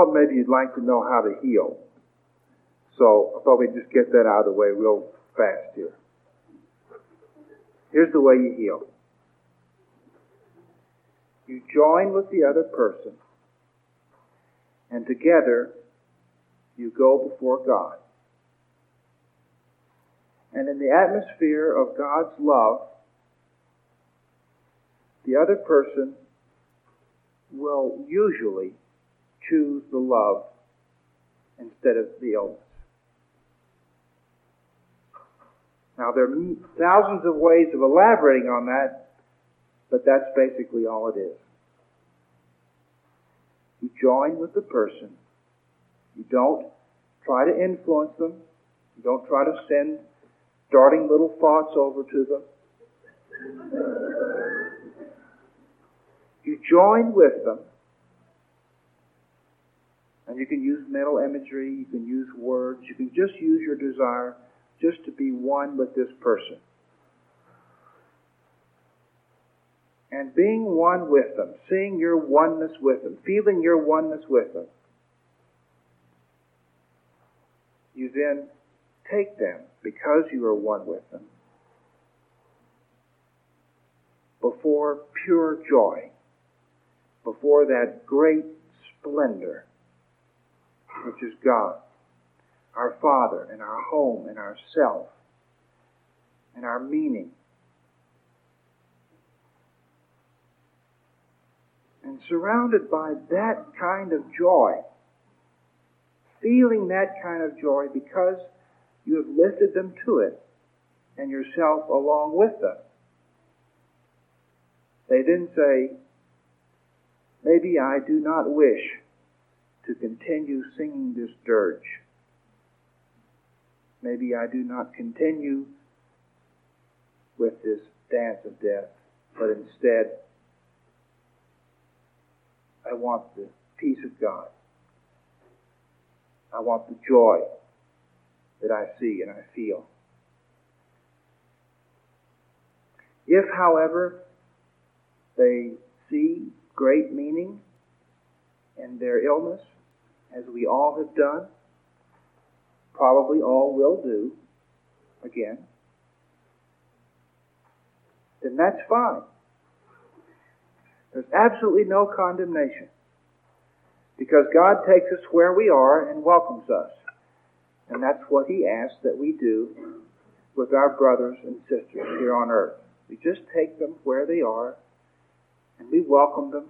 thought maybe you'd like to know how to heal. So I thought we'd just get that out of the way real fast here. Here's the way you heal. You join with the other person, and together you go before God. And in the atmosphere of God's love, the other person will usually choose the love instead of the illness. Now, there are thousands of ways of elaborating on that, but that's basically all it is. You join with the person. You don't try to influence them. You don't try to send darting little thoughts over to them. You join with them, and you can use mental imagery, you can use words, you can just use your desire just to be one with this person. And being one with them, seeing your oneness with them, feeling your oneness with them, you then take them because you are one with them before pure joy, before that great splendor which is God our Father and our home and our self and our meaning. And surrounded by that kind of joy, feeling that kind of joy because you have lifted them to it and yourself along with them. They then say, Maybe I do not wish to continue singing this dirge maybe I do not continue with this dance of death, but instead I want the peace of God. I want the joy that I see and I feel. If, however, they see great meaning in their illness, as we all have done, probably all will do again, then that's fine. There's absolutely no condemnation. Because God takes us where we are and welcomes us. And that's what He asks that we do with our brothers and sisters here on earth. We just take them where they are and we welcome them.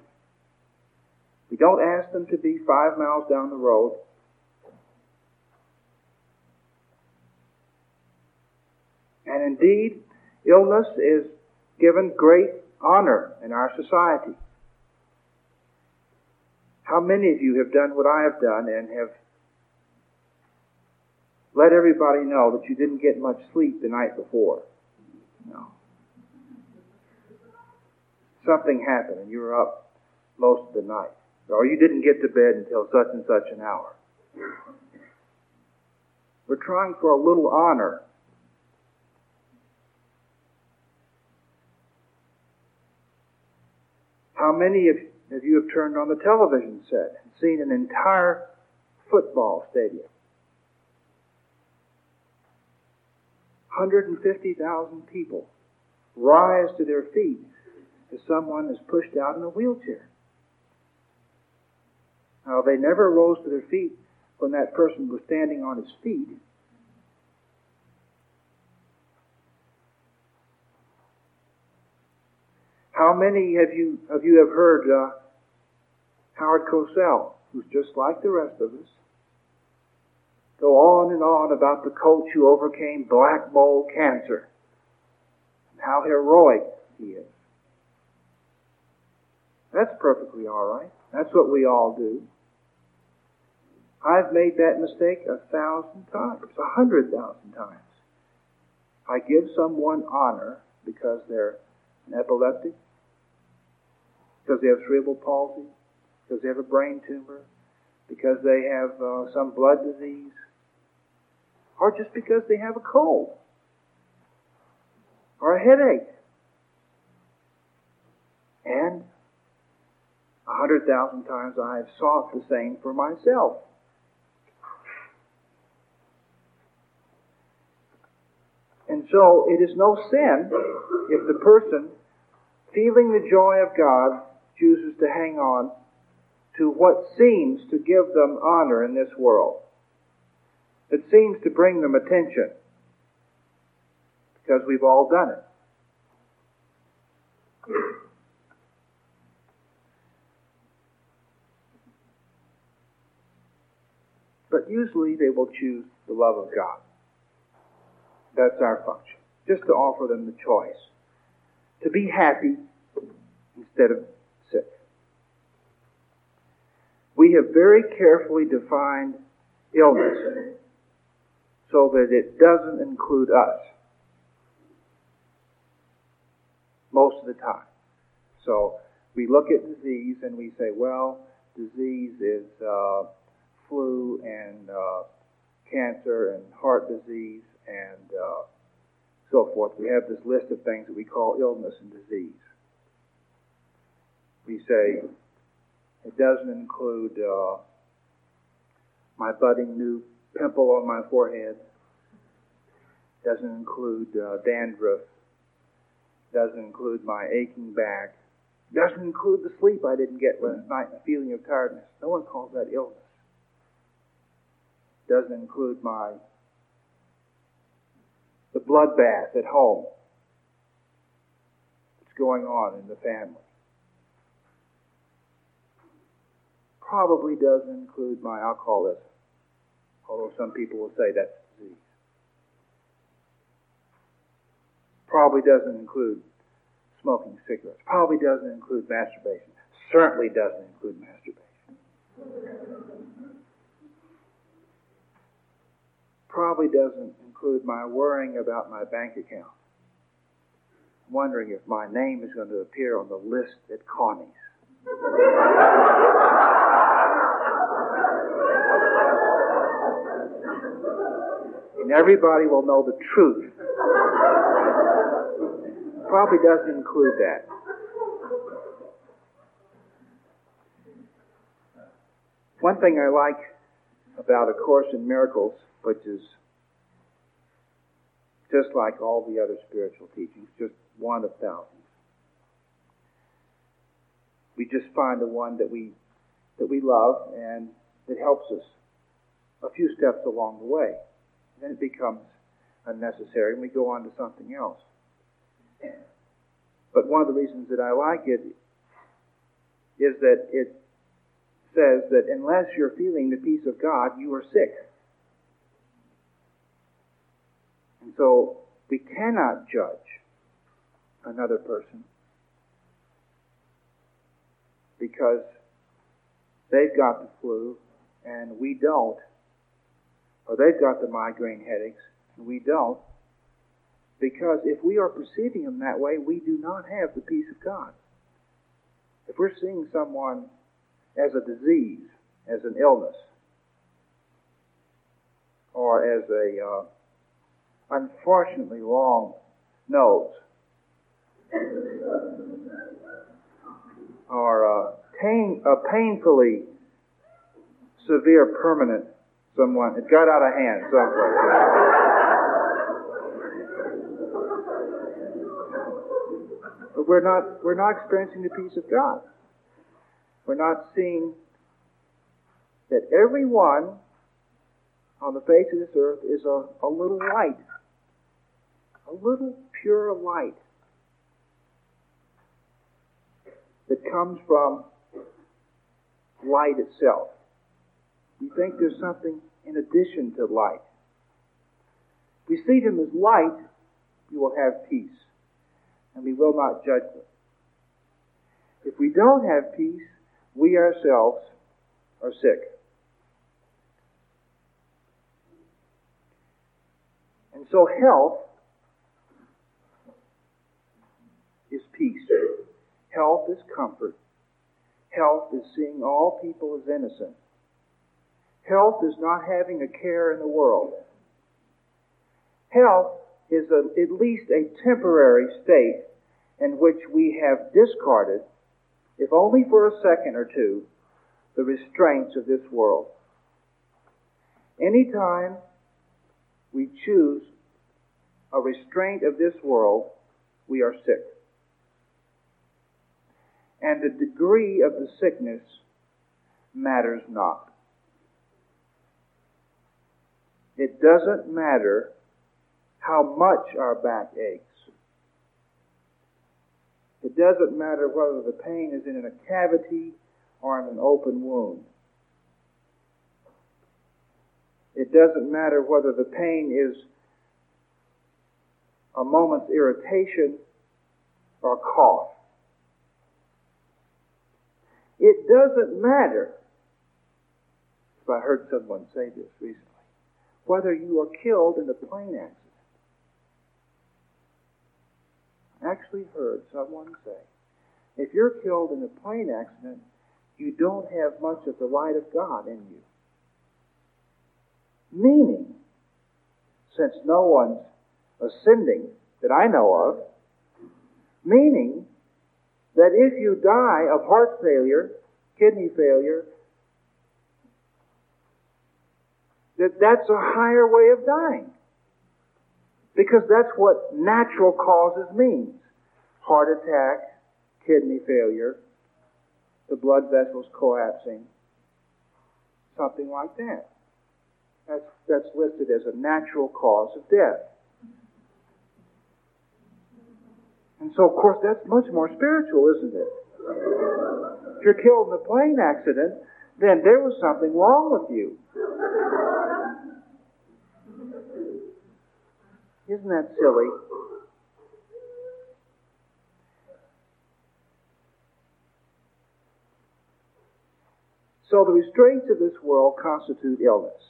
We don't ask them to be five miles down the road And indeed, illness is given great honor in our society. How many of you have done what I have done and have let everybody know that you didn't get much sleep the night before? No. Something happened and you were up most of the night. Or you didn't get to bed until such and such an hour. We're trying for a little honor How many of, you have turned on the television set and seen an entire football stadium? 150,000 people rise to their feet as someone is pushed out in a wheelchair. Now, they never rose to their feet when that person was standing on his feet. How many have you of you have heard uh, Howard Cosell, who's just like the rest of us, go on and on about the coach who overcame black mold cancer and how heroic he is? That's perfectly all right. That's what we all do. I've made that mistake a thousand times, a hundred thousand times. I give someone honor because they're an epileptic, because they have cerebral palsy, because they have a brain tumor, because they have uh, some blood disease, or just because they have a cold or a headache. And 100% hundred thousand times I have sought the same for myself. And so it is no sin if the person, feeling the joy of God, chooses to hang on to what seems to give them honor in this world. It seems to bring them attention. Because we've all done it. But usually they will choose the love of God. That's our function. Just to offer them the choice. To be happy instead of sick. We have very carefully defined illness so that it doesn't include us most of the time. So we look at disease and we say, well, disease is uh, flu and uh, cancer and heart disease and uh, so forth. We have this list of things that we call illness and disease. We say it doesn't include uh, my budding new pimple on my forehead. Doesn't include uh, dandruff. Doesn't include my aching back. Doesn't include the sleep I didn't get last night the feeling of tiredness. No one calls that illness. Doesn't include my the bloodbath at home that's going on in the family. Probably doesn't include my alcoholism, although some people will say that's disease. Probably doesn't include smoking cigarettes. Probably doesn't include masturbation. Certainly doesn't include masturbation. Probably doesn't include my worrying about my bank account. Wondering if my name is going to appear on the list at Connie's. and everybody will know the truth. Probably doesn't include that. One thing I like about A Course in Miracles, which is just like all the other spiritual teachings, just one of thousands. We just find the one that we that we love and that helps us a few steps along the way. Then it becomes unnecessary and we go on to something else. But one of the reasons that I like it is that it says that unless you're feeling the peace of God, you are sick. And so we cannot judge another person because they've got the flu and we don't, or they've got the migraine headaches and we don't, because if we are perceiving them that way, we do not have the peace of God. If we're seeing someone as a disease, as an illness, or as a uh, unfortunately long nose, or uh, a, pain, a painfully severe permanent someone. It got out of hand someplace. But we're not, we're not experiencing the peace of God. We're not seeing that everyone on the face of this earth is a, a little light a little pure light that comes from light itself. We think there's something in addition to light. If we see them as light, we will have peace, and we will not judge them. If we don't have peace, we ourselves are sick. And so health is peace. Health is comfort. Health is seeing all people as innocent. Health is not having a care in the world. Health is a, at least a temporary state in which we have discarded if only for a second or two, the restraints of this world. Anytime we choose a restraint of this world, we are sick. And the degree of the sickness matters not. It doesn't matter how much our back aches. It doesn't matter whether the pain is in a cavity or in an open wound. It doesn't matter whether the pain is a moment's irritation or cough. It doesn't matter, if I heard someone say this recently, whether you are killed in a plane accident. I actually heard someone say, if you're killed in a plane accident, you don't have much of the light of God in you. Meaning, since no one's ascending that I know of, meaning that if you die of heart failure, kidney failure, that that's a higher way of dying. Because that's what natural causes means. Heart attack, kidney failure, the blood vessels collapsing, something like that. That's, that's listed as a natural cause of death. And so, of course, that's much more spiritual, isn't it? If you're killed in a plane accident, then there was something wrong with you. Isn't that silly? So the restraints of this world constitute illness.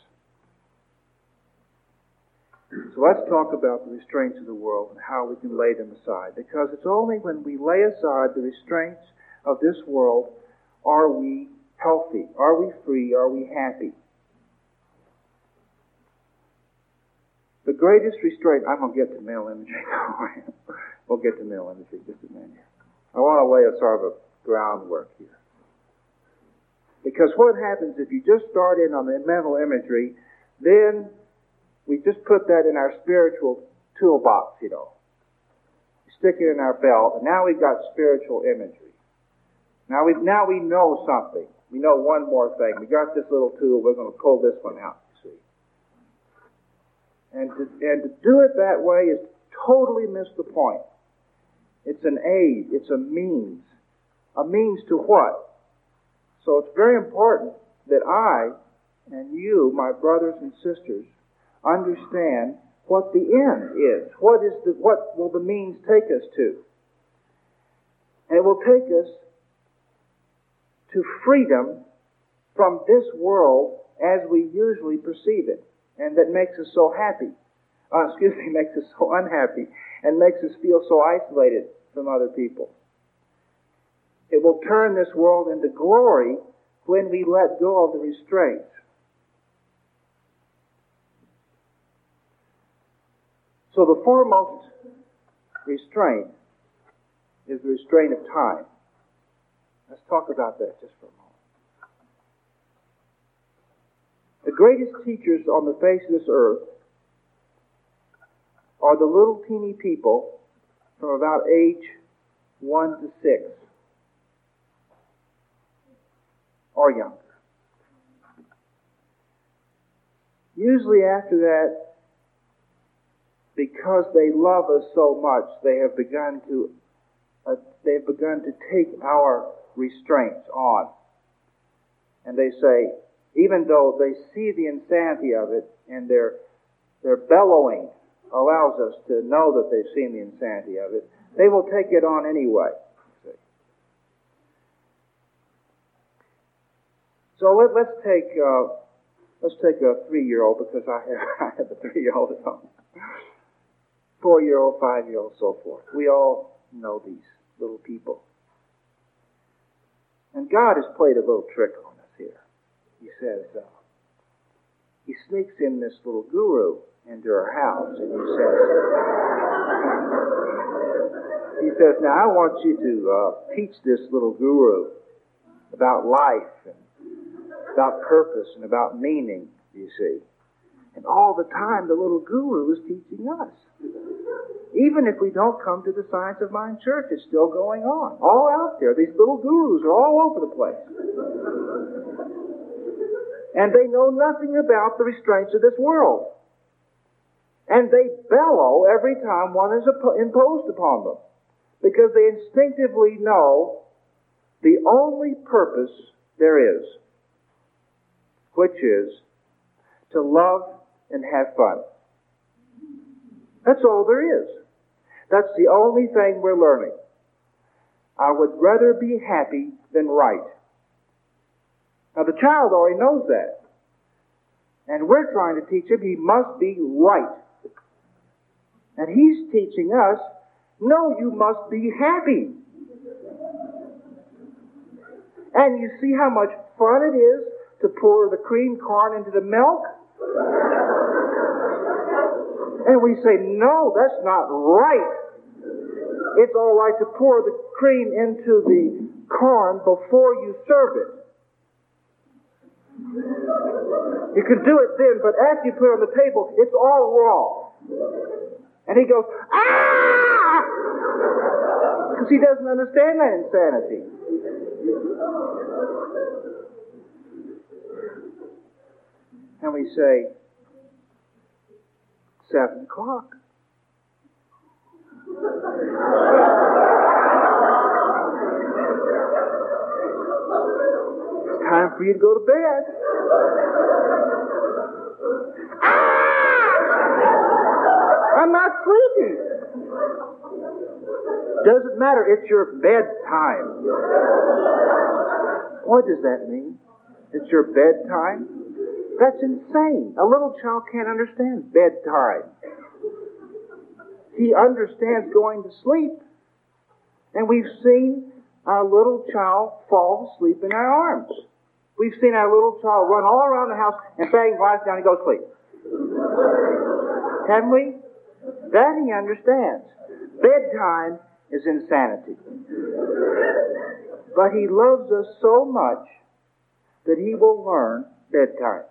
So let's talk about the restraints of the world and how we can lay them aside. Because it's only when we lay aside the restraints of this world are we healthy, are we free, are we happy. The greatest restraint, I'm going to get to mental imagery. we'll get to mental imagery just a minute. I want to lay a sort of a groundwork here. Because what happens if you just start in on the mental imagery, then we just put that in our spiritual toolbox, you know. stick it in our belt, and now we've got spiritual imagery. Now we now we know something. We know one more thing. We got this little tool. We're going to pull this one out. You see. And to, and to do it that way is totally miss the point. It's an aid. It's a means. A means to what? So it's very important that I and you, my brothers and sisters, understand what the end is. What is the, what will the means take us to? And it will take us to freedom from this world as we usually perceive it, and that makes us so happy. Uh, excuse me, makes us so unhappy, and makes us feel so isolated from other people. It will turn this world into glory when we let go of the restraints So the foremost restraint is the restraint of time. Let's talk about that just for a moment. The greatest teachers on the face of this earth are the little teeny people from about age 1 to 6 or younger. Usually after that, because they love us so much, they have begun to uh, they've begun to take our restraints on. And they say, even though they see the insanity of it and their their bellowing allows us to know that they've seen the insanity of it, they will take it on anyway. So let, us take uh, let's take a three-year-old because I have I have a three-year-old at home four year old, five year old, so forth. We all know these little people. And God has played a little trick on us here. He says, uh, He sneaks in this little guru into our house and he says, he says, Now I want you to uh, teach this little guru about life and about purpose and about meaning, you see. And all the time, the little guru is teaching us. Even if we don't come to the Science of Mind Church, it's still going on. All out there. These little gurus are all over the place. And they know nothing about the restraints of this world. And they bellow every time one is imposed upon them. Because they instinctively know the only purpose there is, which is to love and have fun. That's all there is. That's the only thing we're learning. I would rather be happy than right. Now the child already knows that. And we're trying to teach him he must be right. And he's teaching us, no, you must be happy. And you see how much fun it is to pour the cream corn into the milk? And we say, no, that's not right. It's all right to pour the cream into the corn before you serve it. You can do it then, but after you put it on the table, it's all wrong. And he goes, ah! Because he doesn't understand that insanity. And we say, seven o'clock. It's time for you to go to bed. Ah! I'm not sleepy. Doesn't matter, it's your bedtime. What does that mean? It's your bedtime? That's insane. A little child can't understand bedtime. He understands going to sleep. And we've seen our little child fall asleep in our arms. We've seen our little child run all around the house and bang, lies down and go to sleep. Haven't we? That he understands. Bedtime is insanity. But he loves us so much that he will learn bedtime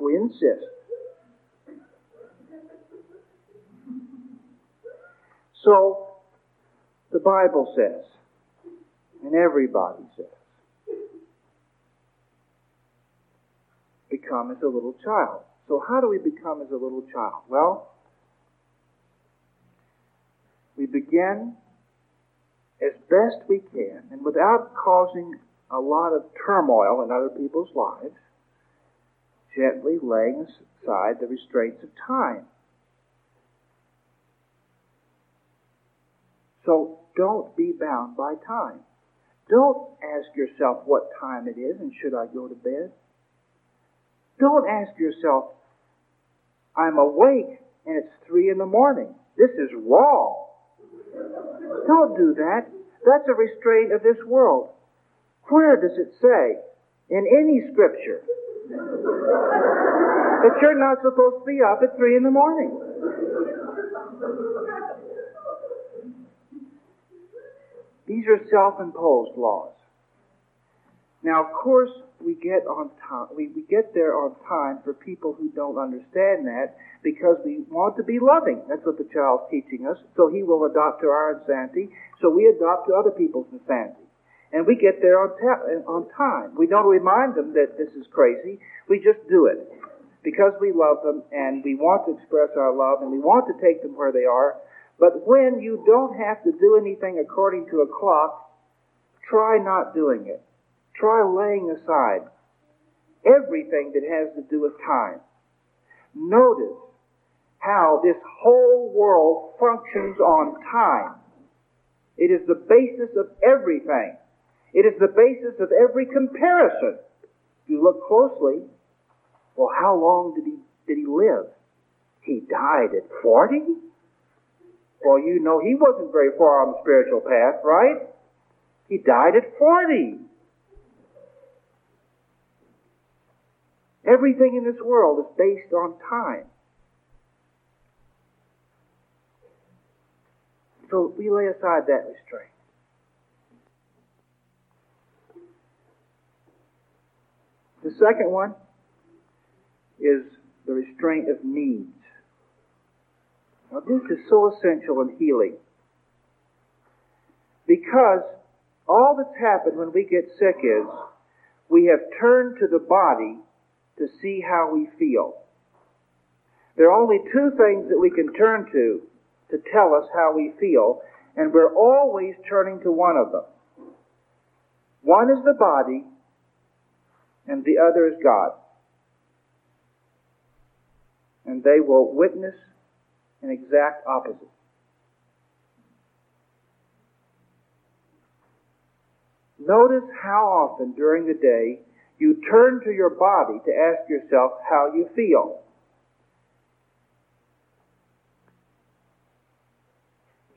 we insist. So, the Bible says, and everybody says, become as a little child. So, how do we become as a little child? Well, we begin as best we can and without causing a lot of turmoil in other people's lives gently laying aside the restraints of time. So don't be bound by time. Don't ask yourself what time it is and should I go to bed. Don't ask yourself, I'm awake and it's three in the morning. This is wrong. Don't do that. That's a restraint of this world. Where does it say in any scripture that you're not supposed to be up at three in the morning. These are self-imposed laws. Now, of course, we get on time. We, we get there on time for people who don't understand that because we want to be loving. That's what the child's teaching us. So he will adopt to our insanity. So we adopt to other people's insanity and we get there on, on time. We don't remind them that this is crazy. We just do it because we love them and we want to express our love and we want to take them where they are. But when you don't have to do anything according to a clock, try not doing it. Try laying aside everything that has to do with time. Notice how this whole world functions on time. It is the basis of everything. It is the basis of every comparison. If you look closely, well, how long did he, did he live? He died at 40? Well, you know he wasn't very far on the spiritual path, right? He died at 40. Everything in this world is based on time. So we lay aside that restraint. The second one is the restraint of needs. Now, this is so essential in healing because all that's happened when we get sick is we have turned to the body to see how we feel. There are only two things that we can turn to to tell us how we feel, and we're always turning to one of them. One is the body, and the other is God. And they will witness an exact opposite. Notice how often during the day you turn to your body to ask yourself how you feel.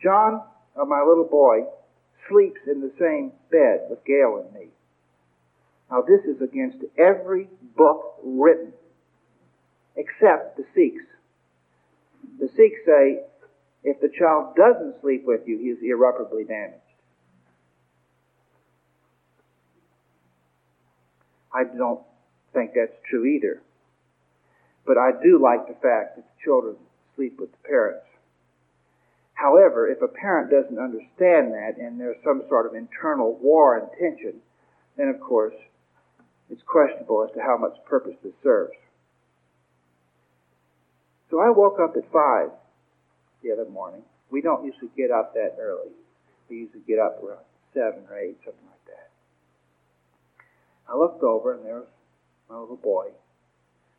John, uh, my little boy, sleeps in the same bed with Gail and me. Now, this is against every book written, except the Sikhs. The Sikhs say if the child doesn't sleep with you, he's irreparably damaged. I don't think that's true either. But I do like the fact that the children sleep with the parents. However, if a parent doesn't understand that and there's some sort of internal war and tension, then of course it's questionable as to how much purpose this serves. So I woke up at five the other morning. We don't usually get up that early. We usually get up around seven or eight, something like that. I looked over and there was my little boy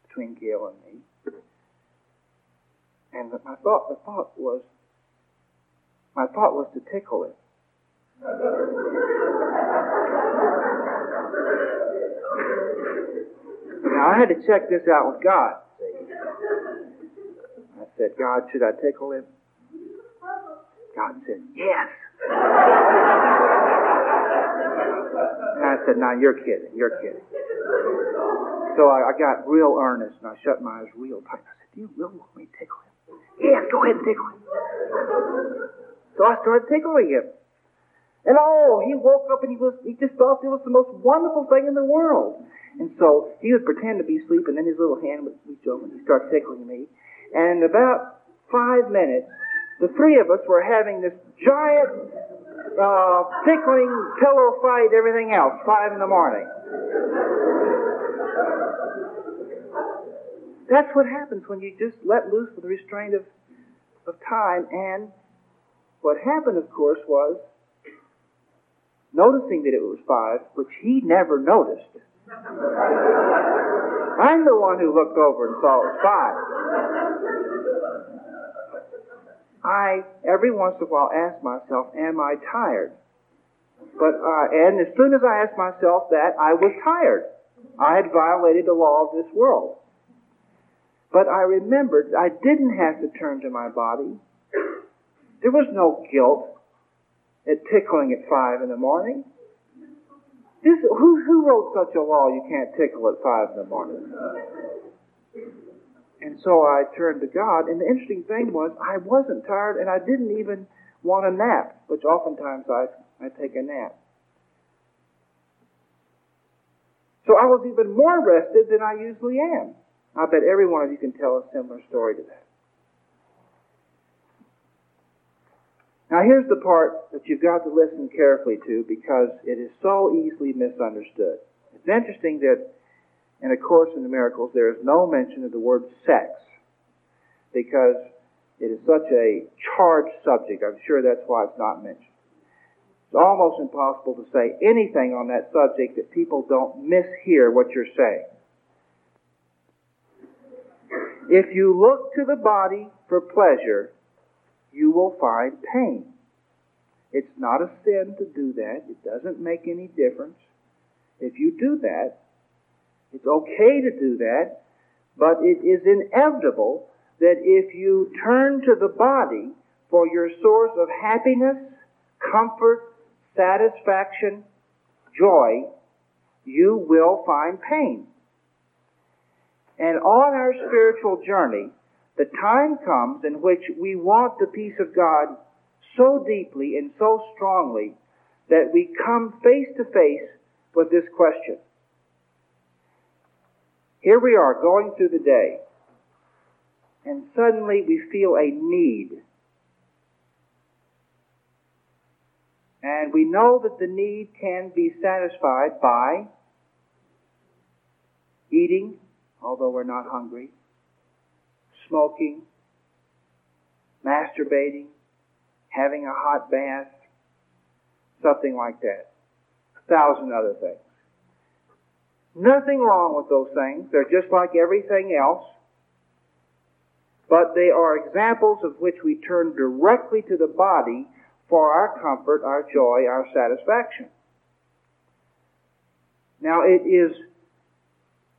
between Gail and me. And my thought, the thought was, my thought was to tickle him. I had to check this out with God. I said, God, should I tickle him? God said, yes. I said, now you're kidding, you're kidding. So I, I got real earnest and I shut my eyes real tight. I said, do you really want me to tickle him? Yes, go ahead and tickle him. So I started tickling him. And oh, he woke up and he was, he just thought it was the most wonderful thing in the world. And so he would pretend to be asleep and then his little hand would reach over and he'd start tickling me. And in about five minutes, the three of us were having this giant, uh, tickling, pillow fight, everything else, five in the morning. That's what happens when you just let loose with the restraint of, of time and what happened, of course, was noticing that it was five, which he never noticed. I'm the one who looked over and saw it was five. I, every once in a while, ask myself, am I tired? But, uh, and as soon as I asked myself that, I was tired. I had violated the law of this world. But I remembered I didn't have to turn to my body. There was no guilt at tickling at five in the morning. This, who, who wrote such a law you can't tickle at five in the morning? And so I turned to God, and the interesting thing was I wasn't tired, and I didn't even want a nap, which oftentimes I, I take a nap. So I was even more rested than I usually am. I bet every one of you can tell a similar story to that. Now here's the part that you've got to listen carefully to because it is so easily misunderstood. It's interesting that in A Course in the Miracles there is no mention of the word sex because it is such a charged subject. I'm sure that's why it's not mentioned. It's almost impossible to say anything on that subject that people don't mishear what you're saying. If you look to the body for pleasure, you will find pain. It's not a sin to do that. It doesn't make any difference. If you do that, it's okay to do that, but it is inevitable that if you turn to the body for your source of happiness, comfort, satisfaction, joy, you will find pain. And on our spiritual journey, the time comes in which we want the peace of God so deeply and so strongly that we come face to face with this question. Here we are going through the day, and suddenly we feel a need. And we know that the need can be satisfied by eating, although we're not hungry, smoking, masturbating, having a hot bath, something like that. A thousand other things. Nothing wrong with those things. They're just like everything else. But they are examples of which we turn directly to the body for our comfort, our joy, our satisfaction. Now it is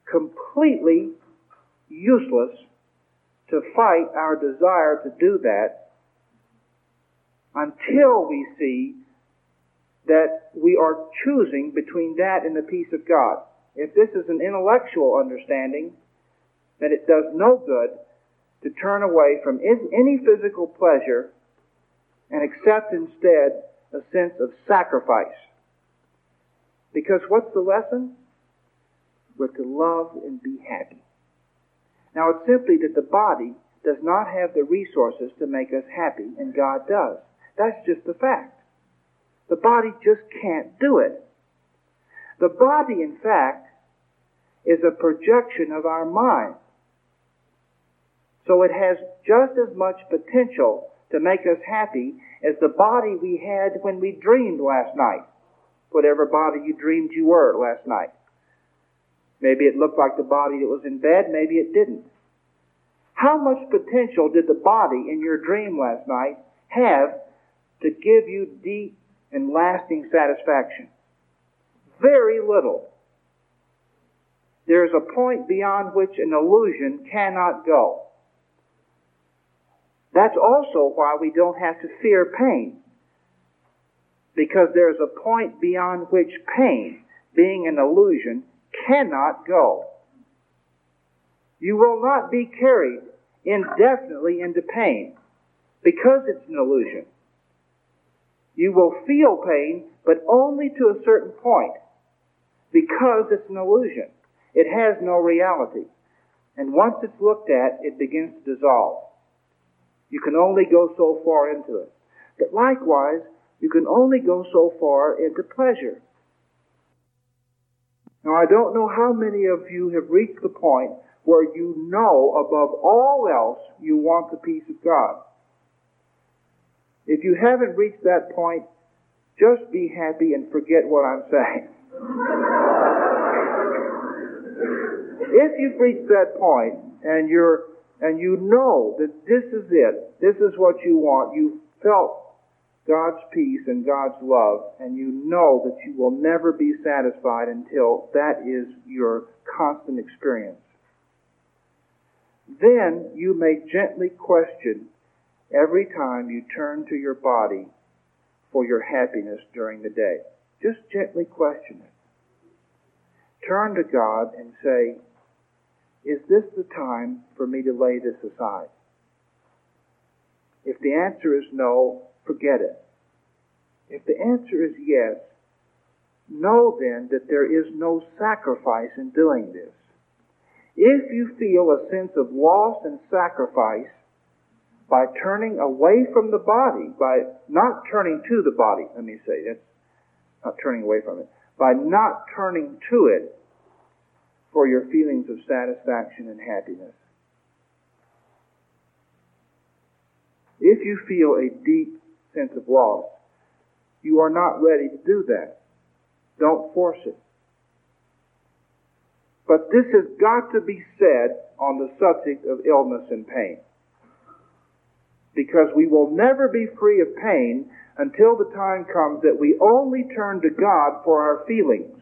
completely useless to fight our desire to do that until we see that we are choosing between that and the peace of God. If this is an intellectual understanding, then it does no good to turn away from any physical pleasure and accept instead a sense of sacrifice. Because what's the lesson? We're to love and be happy. Now it's simply that the body does not have the resources to make us happy, and God does. That's just the fact. The body just can't do it. The body, in fact, is a projection of our mind. So it has just as much potential to make us happy as the body we had when we dreamed last night. Whatever body you dreamed you were last night. Maybe it looked like the body that was in bed, maybe it didn't. How much potential did the body in your dream last night have to give you deep and lasting satisfaction? Very little. There is a point beyond which an illusion cannot go. That's also why we don't have to fear pain. Because there's a point beyond which pain, being an illusion, cannot go. You will not be carried indefinitely into pain because it's an illusion. You will feel pain, but only to a certain point because it's an illusion. It has no reality. And once it's looked at, it begins to dissolve. You can only go so far into it. But likewise, you can only go so far into pleasure. Now, I don't know how many of you have reached the point where you know above all else you want the peace of God. If you haven't reached that point, just be happy and forget what I'm saying. if you've reached that point and you're and you know that this is it, this is what you want, you felt God's peace and God's love, and you know that you will never be satisfied until that is your constant experience. Then you may gently question every time you turn to your body for your happiness during the day. Just gently question it. Turn to God and say, Is this the time for me to lay this aside? If the answer is no, forget it. If the answer is yes, know then that there is no sacrifice in doing this. If you feel a sense of loss and sacrifice by turning away from the body, by not turning to the body, let me say, that's not turning away from it, by not turning to it for your feelings of satisfaction and happiness. If you feel a deep sense of loss, you are not ready to do that. Don't force it. But this has got to be said on the subject of illness and pain. Because we will never be free of pain until the time comes that we only turn to God for our feelings.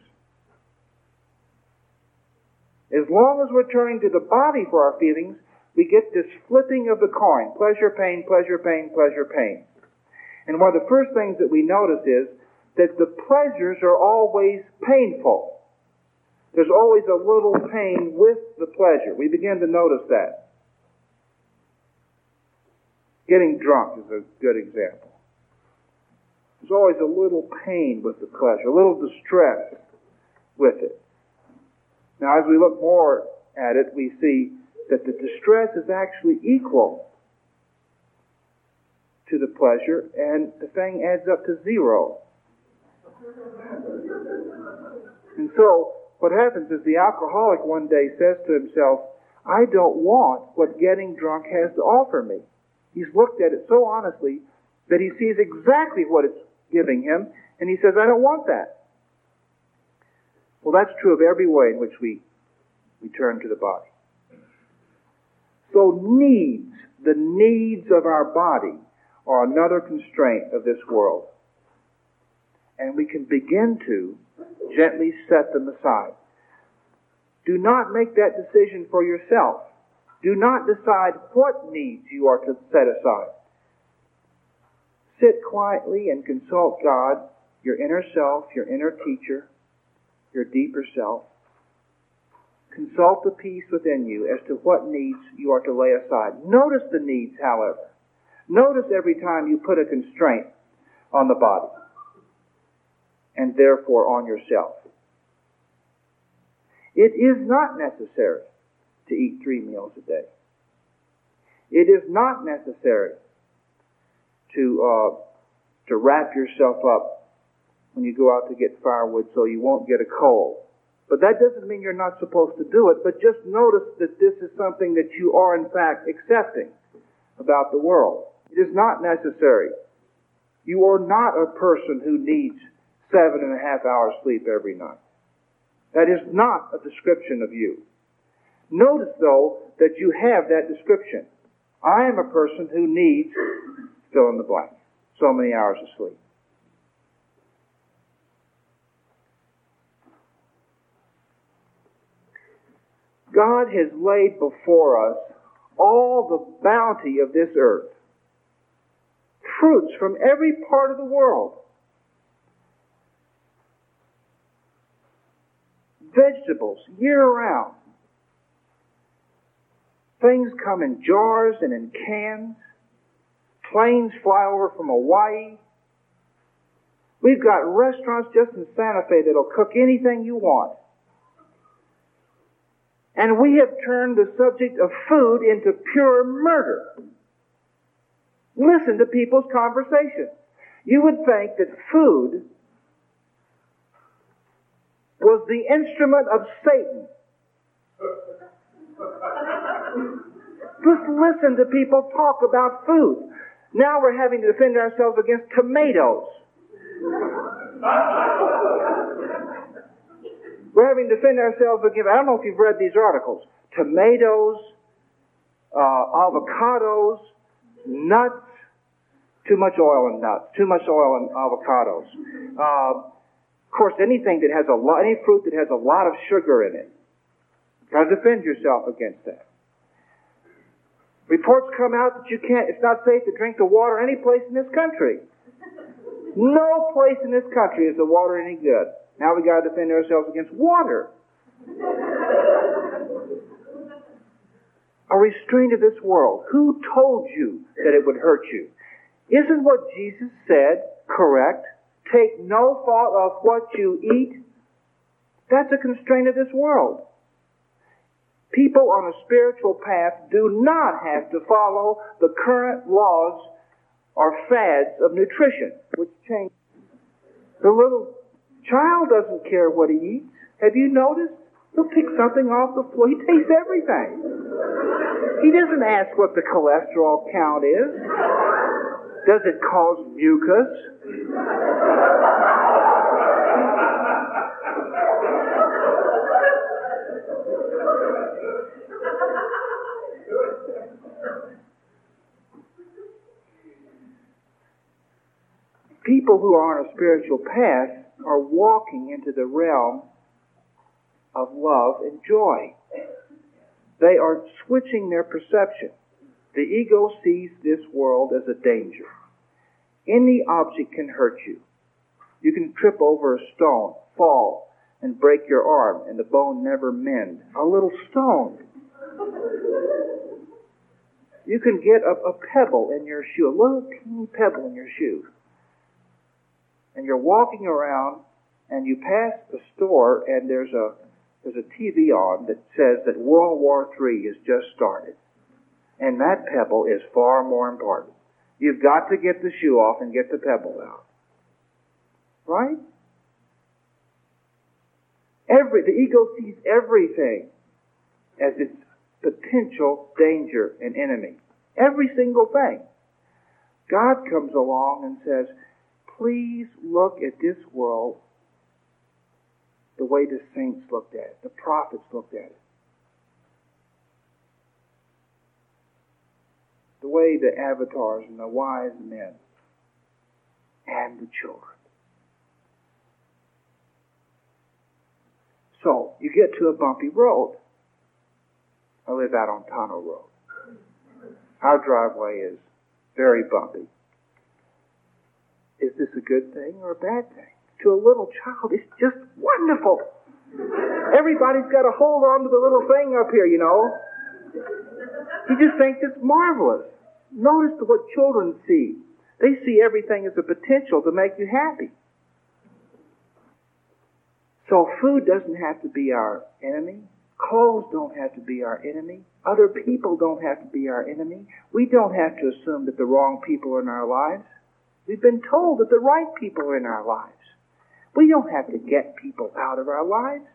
As long as we're turning to the body for our feelings, we get this flipping of the coin. Pleasure, pain, pleasure, pain, pleasure, pain. And one of the first things that we notice is that the pleasures are always painful. There's always a little pain with the pleasure. We begin to notice that. Getting drunk is a good example. There's always a little pain with the pleasure, a little distress with it. Now, as we look more at it, we see that the distress is actually equal to the pleasure, and the thing adds up to zero. And so, what happens is the alcoholic one day says to himself, I don't want what getting drunk has to offer me. He's looked at it so honestly that he sees exactly what it's giving him, and he says, I don't want that. Well, that's true of every way in which we, we turn to the body. So needs, the needs of our body, are another constraint of this world. And we can begin to gently set them aside. Do not make that decision for yourself. Do not decide what needs you are to set aside. Sit quietly and consult God, your inner self, your inner teacher, your deeper self. Consult the peace within you as to what needs you are to lay aside. Notice the needs, however. Notice every time you put a constraint on the body and therefore on yourself. It is not necessary to eat three meals a day. It is not necessary to uh, to wrap yourself up when you go out to get firewood so you won't get a cold. But that doesn't mean you're not supposed to do it. But just notice that this is something that you are in fact accepting about the world. It is not necessary. You are not a person who needs seven and a half hours sleep every night. That is not a description of you. Notice, though, that you have that description. I am a person who needs fill in the blank. So many hours of sleep. God has laid before us all the bounty of this earth. Fruits from every part of the world. Vegetables year round. Things come in jars and in cans. Planes fly over from Hawaii. We've got restaurants just in Santa Fe that'll cook anything you want. And we have turned the subject of food into pure murder. Listen to people's conversation. You would think that food was the instrument of Satan. Just listen to people talk about food. Now we're having to defend ourselves against tomatoes. we're having to defend ourselves against, I don't know if you've read these articles, tomatoes, uh, avocados, nuts, too much oil in nuts, too much oil in avocados. Uh, of course, anything that has a lot, any fruit that has a lot of sugar in it. Got to defend yourself against that. Reports come out that you can't, it's not safe to drink the water any place in this country. No place in this country is the water any good. Now we got to defend ourselves against water. A restraint of this world. Who told you that it would hurt you? Isn't what Jesus said correct? Take no thought of what you eat. That's a constraint of this world. People on a spiritual path do not have to follow the current laws or fads of nutrition, which change. The little child doesn't care what he eats. Have you noticed? He'll pick something off the floor. He tastes everything. He doesn't ask what the cholesterol count is. Does it cause mucus? people who are on a spiritual path are walking into the realm of love and joy. They are switching their perception. The ego sees this world as a danger. Any object can hurt you. You can trip over a stone, fall, and break your arm, and the bone never mend. A little stone. You can get a, a pebble in your shoe, a little teeny pebble in your shoe and you're walking around and you pass the store and there's a there's a TV on that says that World War III has just started. And that pebble is far more important. You've got to get the shoe off and get the pebble out. Right? Every the ego sees everything as its potential danger and enemy. Every single thing. God comes along and says, please look at this world the way the saints looked at it, the prophets looked at it. The way the avatars and the wise men and the children. So, you get to a bumpy road. I live out on Tunnel Road. Our driveway is very bumpy. Is this a good thing or a bad thing? To a little child, it's just wonderful. Everybody's got to hold on to the little thing up here, you know. You just think it's marvelous. Notice what children see. They see everything as a potential to make you happy. So food doesn't have to be our enemy. Clothes don't have to be our enemy. Other people don't have to be our enemy. We don't have to assume that the wrong people are in our lives. We've been told that the right people are in our lives. We don't have to get people out of our lives.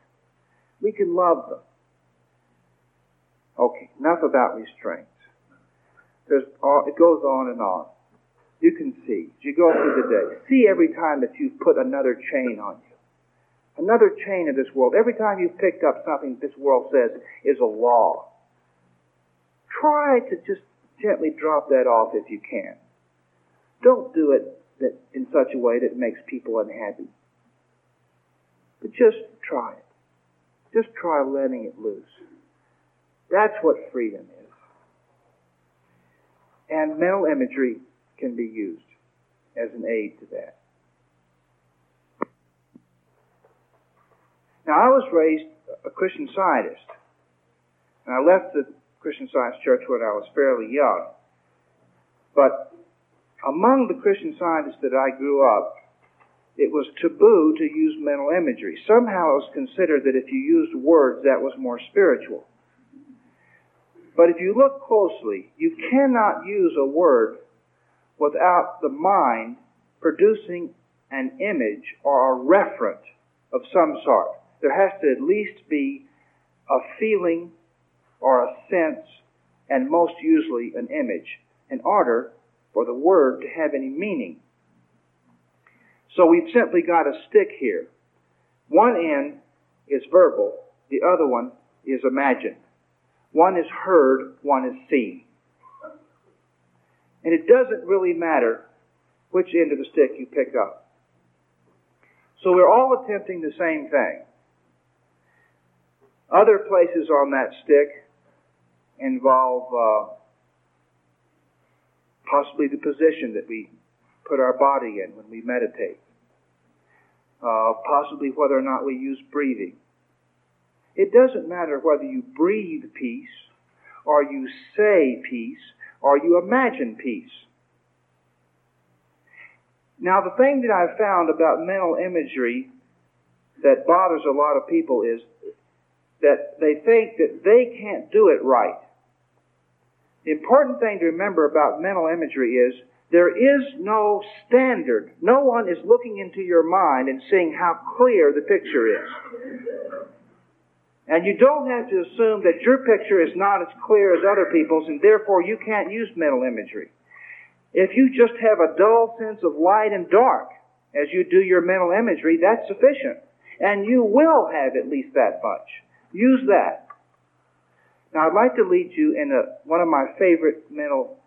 We can love them. Okay, enough about restraints. There's all, it goes on and on. You can see, as you go through the day, see every time that you've put another chain on you. Another chain of this world. Every time you've picked up something this world says is a law. Try to just gently drop that off if you can. Don't do it in such a way that makes people unhappy. But just try it. Just try letting it loose. That's what freedom is. And mental imagery can be used as an aid to that. Now, I was raised a Christian Scientist. And I left the Christian Science Church when I was fairly young. But among the Christian scientists that I grew up, it was taboo to use mental imagery. Somehow it was considered that if you used words, that was more spiritual. But if you look closely, you cannot use a word without the mind producing an image or a referent of some sort. There has to at least be a feeling or a sense, and most usually an image, in order for the word to have any meaning. So we've simply got a stick here. One end is verbal, the other one is imagined. One is heard, one is seen. And it doesn't really matter which end of the stick you pick up. So we're all attempting the same thing. Other places on that stick involve uh, possibly the position that we put our body in when we meditate, uh, possibly whether or not we use breathing. It doesn't matter whether you breathe peace, or you say peace, or you imagine peace. Now, the thing that I've found about mental imagery that bothers a lot of people is that they think that they can't do it right. The important thing to remember about mental imagery is there is no standard. No one is looking into your mind and seeing how clear the picture is. And you don't have to assume that your picture is not as clear as other people's and therefore you can't use mental imagery. If you just have a dull sense of light and dark as you do your mental imagery, that's sufficient. And you will have at least that much. Use that. Now, I'd like to lead you in a, one of my favorite mental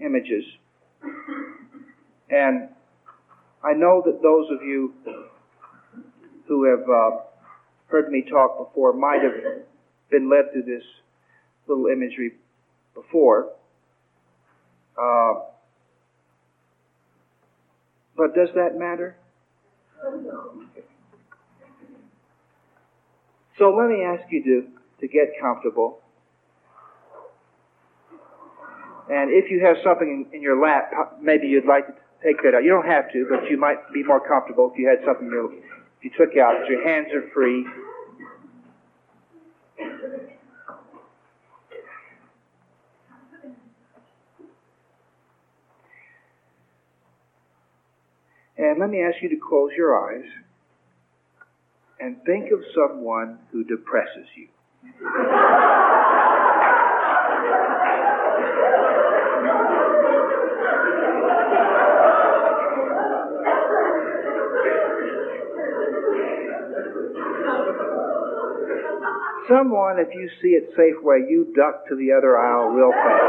images. And I know that those of you who have uh, heard me talk before might have been led to this little imagery before. Uh, but does that matter? So let me ask you to to get comfortable. And if you have something in, in your lap, maybe you'd like to take that out. You don't have to, but you might be more comfortable if you had something you, if you took out. But your hands are free. And let me ask you to close your eyes and think of someone who depresses you. Someone, if you see it Safeway, you duck to the other aisle real fast.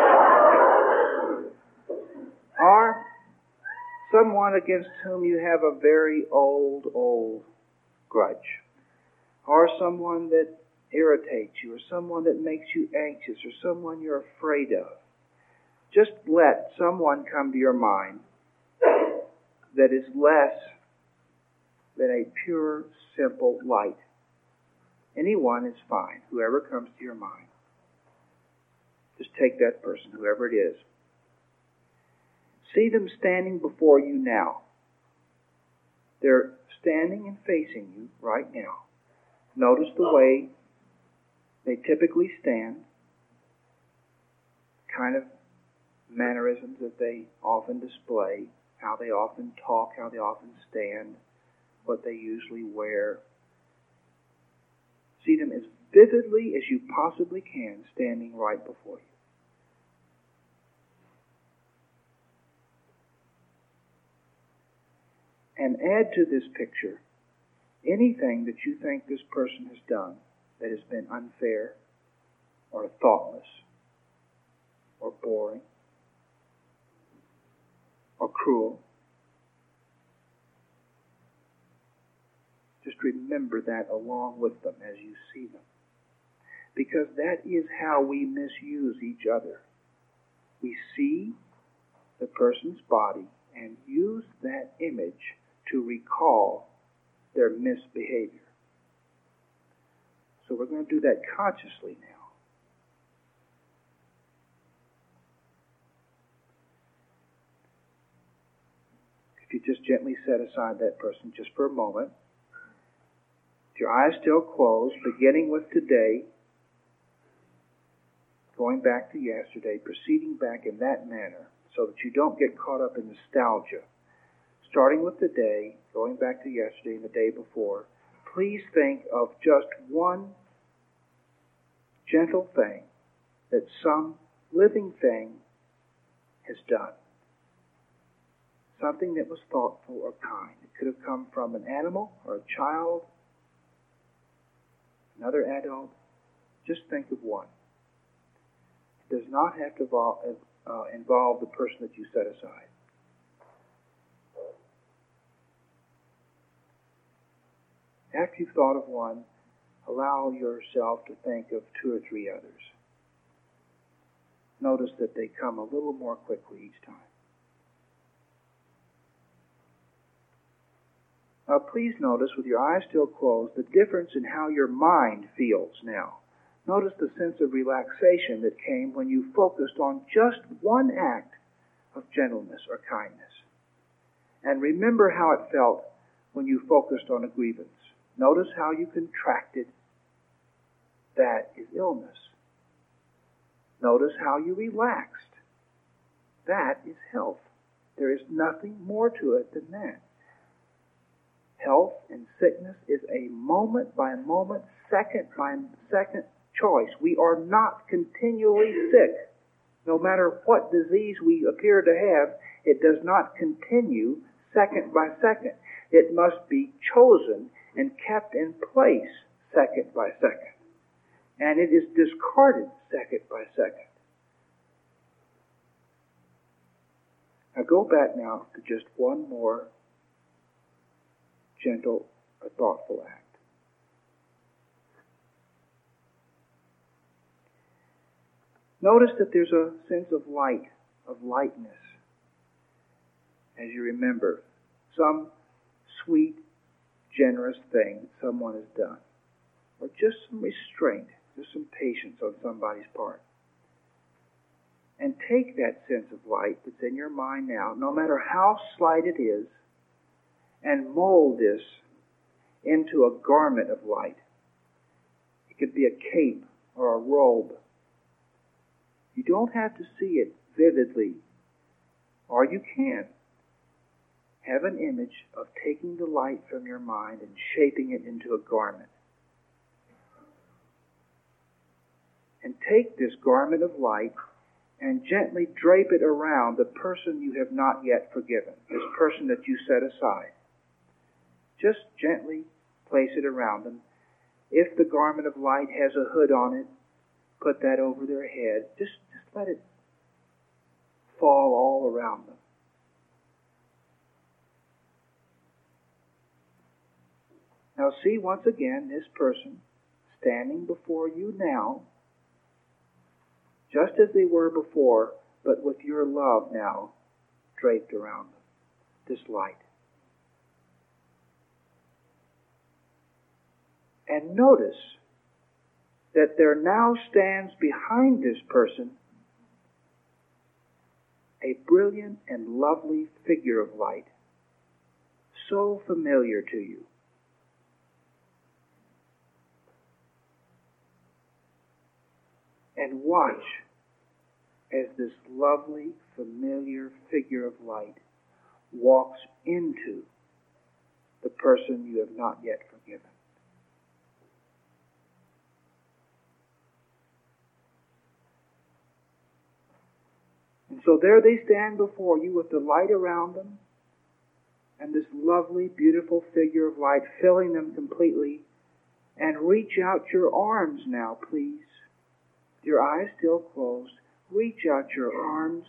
Or someone against whom you have a very old, old grudge. Or someone that irritates you, or someone that makes you anxious, or someone you're afraid of. Just let someone come to your mind that is less than a pure, simple light. Anyone is fine, whoever comes to your mind. Just take that person, whoever it is. See them standing before you now. They're standing and facing you right now. Notice the way they typically stand, kind of mannerisms that they often display, how they often talk, how they often stand, what they usually wear, see them as vividly as you possibly can standing right before you. And add to this picture anything that you think this person has done that has been unfair or thoughtless or boring or cruel. Just remember that along with them as you see them. Because that is how we misuse each other. We see the person's body and use that image to recall their misbehavior. So we're going to do that consciously now. If you just gently set aside that person just for a moment, your eyes still closed, beginning with today, going back to yesterday, proceeding back in that manner, so that you don't get caught up in nostalgia. Starting with today, going back to yesterday and the day before, please think of just one gentle thing that some living thing has done. Something that was thoughtful or kind. It could have come from an animal or a child another adult, just think of one. It does not have to involve, uh, involve the person that you set aside. After you've thought of one, allow yourself to think of two or three others. Notice that they come a little more quickly each time. Now, please notice, with your eyes still closed, the difference in how your mind feels now. Notice the sense of relaxation that came when you focused on just one act of gentleness or kindness. And remember how it felt when you focused on a grievance. Notice how you contracted. That is illness. Notice how you relaxed. That is health. There is nothing more to it than that. Health and sickness is a moment by moment, second by second choice. We are not continually sick. No matter what disease we appear to have, it does not continue second by second. It must be chosen and kept in place second by second. And it is discarded second by second. Now go back now to just one more gentle, a thoughtful act. Notice that there's a sense of light, of lightness, as you remember some sweet, generous thing someone has done, or just some restraint, just some patience on somebody's part. and take that sense of light that's in your mind now, no matter how slight it is, and mold this into a garment of light. It could be a cape or a robe. You don't have to see it vividly, or you can. Have an image of taking the light from your mind and shaping it into a garment. And take this garment of light and gently drape it around the person you have not yet forgiven, this person that you set aside. Just gently place it around them. If the garment of light has a hood on it, put that over their head. Just, just let it fall all around them. Now see once again this person standing before you now, just as they were before, but with your love now draped around them, this light. And notice that there now stands behind this person a brilliant and lovely figure of light, so familiar to you. And watch as this lovely, familiar figure of light walks into the person you have not yet forgiven. And so there they stand before you with the light around them and this lovely, beautiful figure of light filling them completely. And reach out your arms now, please. Your eyes still closed. Reach out your arms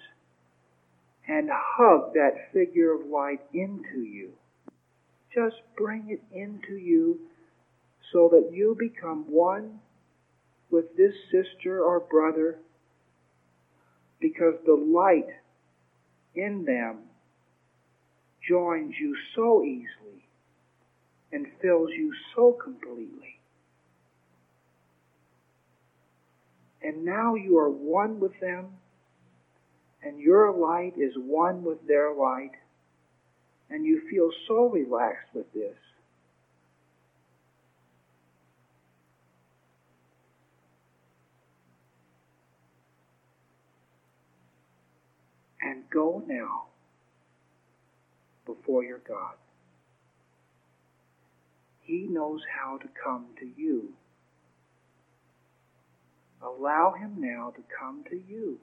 and hug that figure of light into you. Just bring it into you so that you become one with this sister or brother because the light in them joins you so easily and fills you so completely. And now you are one with them, and your light is one with their light, and you feel so relaxed with this. And go now before your God. He knows how to come to you. Allow him now to come to you.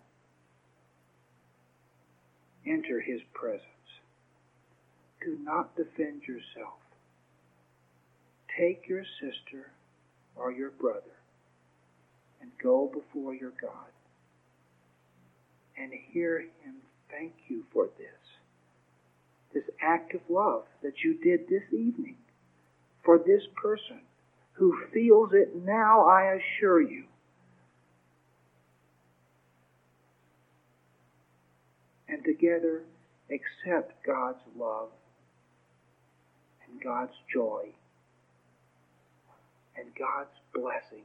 Enter his presence. Do not defend yourself. Take your sister or your brother and go before your God and hear him thank you for this. This act of love that you did this evening for this person who feels it now, I assure you. And together accept God's love and God's joy and God's blessing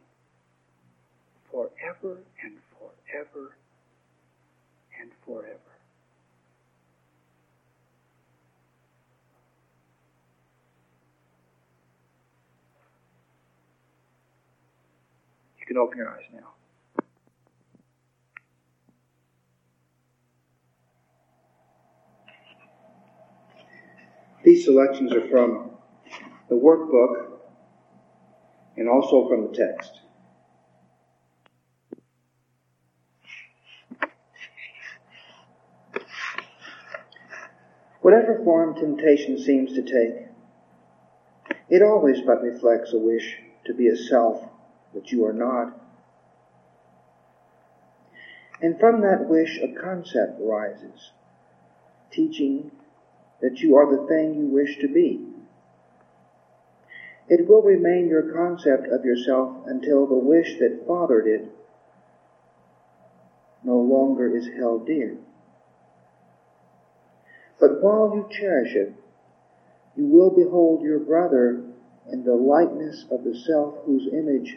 forever and forever and forever. You can open your eyes now. These selections are from the workbook and also from the text. Whatever form temptation seems to take, it always but reflects a wish to be a self that you are not. And from that wish a concept arises, teaching that you are the thing you wish to be. It will remain your concept of yourself until the wish that fathered it no longer is held dear. But while you cherish it, you will behold your brother in the likeness of the self whose image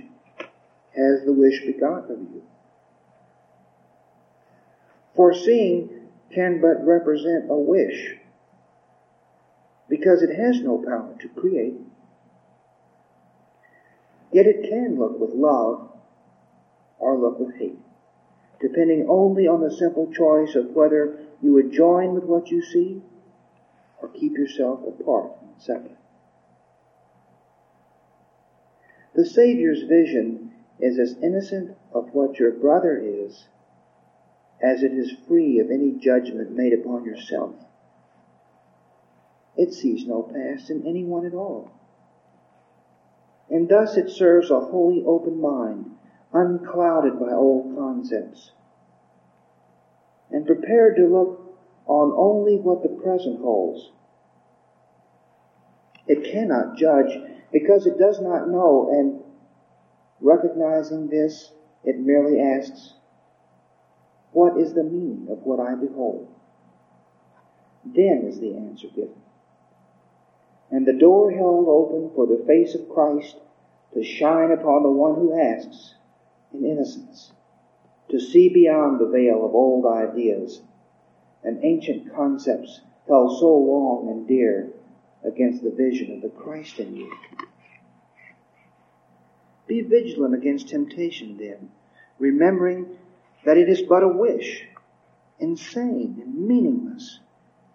has the wish begotten of you. Foreseeing can but represent a wish because it has no power to create. Yet it can look with love or look with hate, depending only on the simple choice of whether you would join with what you see or keep yourself apart and separate. The Savior's vision is as innocent of what your brother is as it is free of any judgment made upon yourself. It sees no past in anyone at all. And thus it serves a wholly open mind, unclouded by old concepts, and prepared to look on only what the present holds. It cannot judge because it does not know, and recognizing this, it merely asks, What is the meaning of what I behold? Then is the answer given. And the door held open for the face of Christ to shine upon the one who asks in innocence, to see beyond the veil of old ideas and ancient concepts held so long and dear against the vision of the Christ in you. Be vigilant against temptation, then, remembering that it is but a wish, insane and meaningless,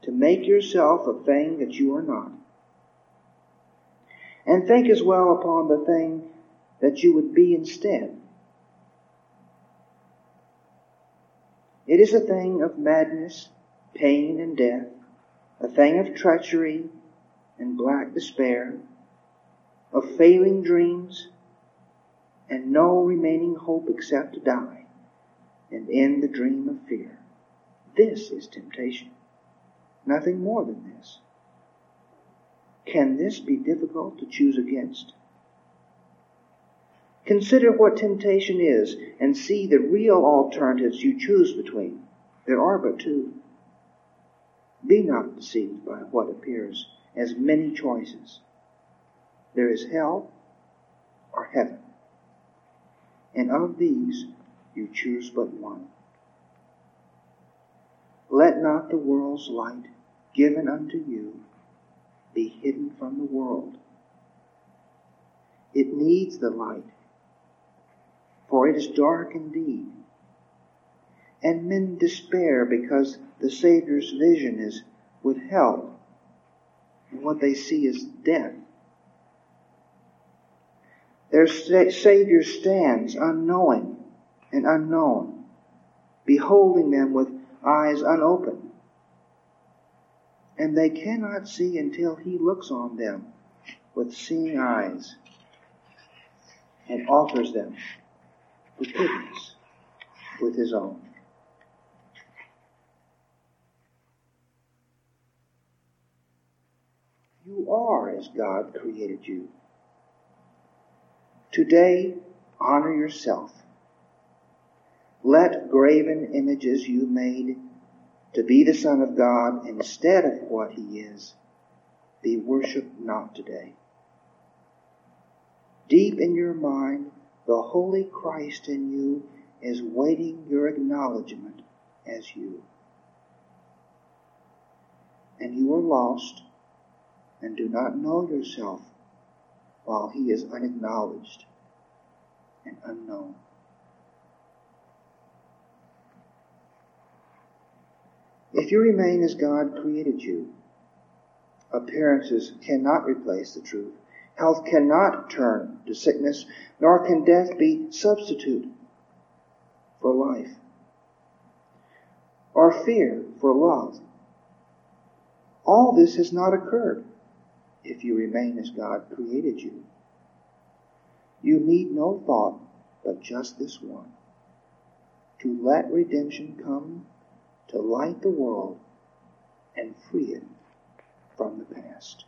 to make yourself a thing that you are not. And think as well upon the thing that you would be instead. It is a thing of madness, pain, and death, a thing of treachery and black despair, of failing dreams, and no remaining hope except to die and end the dream of fear. This is temptation. Nothing more than this. Can this be difficult to choose against? Consider what temptation is and see the real alternatives you choose between. There are but two. Be not deceived by what appears as many choices. There is hell or heaven. And of these you choose but one. Let not the world's light given unto you be hidden from the world. It needs the light, for it is dark indeed. And men despair because the Savior's vision is withheld and what they see is death. Their Savior stands unknowing and unknown, beholding them with eyes unopened. And they cannot see until He looks on them with seeing eyes and offers them forgiveness with His own. You are as God created you. Today, honor yourself. Let graven images you made to be the Son of God instead of what He is be worshipped not today. Deep in your mind, the Holy Christ in you is waiting your acknowledgement as you. And you are lost and do not know yourself while he is unacknowledged and unknown. If you remain as God created you, appearances cannot replace the truth. Health cannot turn to sickness, nor can death be substitute for life, or fear for love. All this has not occurred if you remain as God created you. You need no thought but just this one to let redemption come to light the world and free it from the past.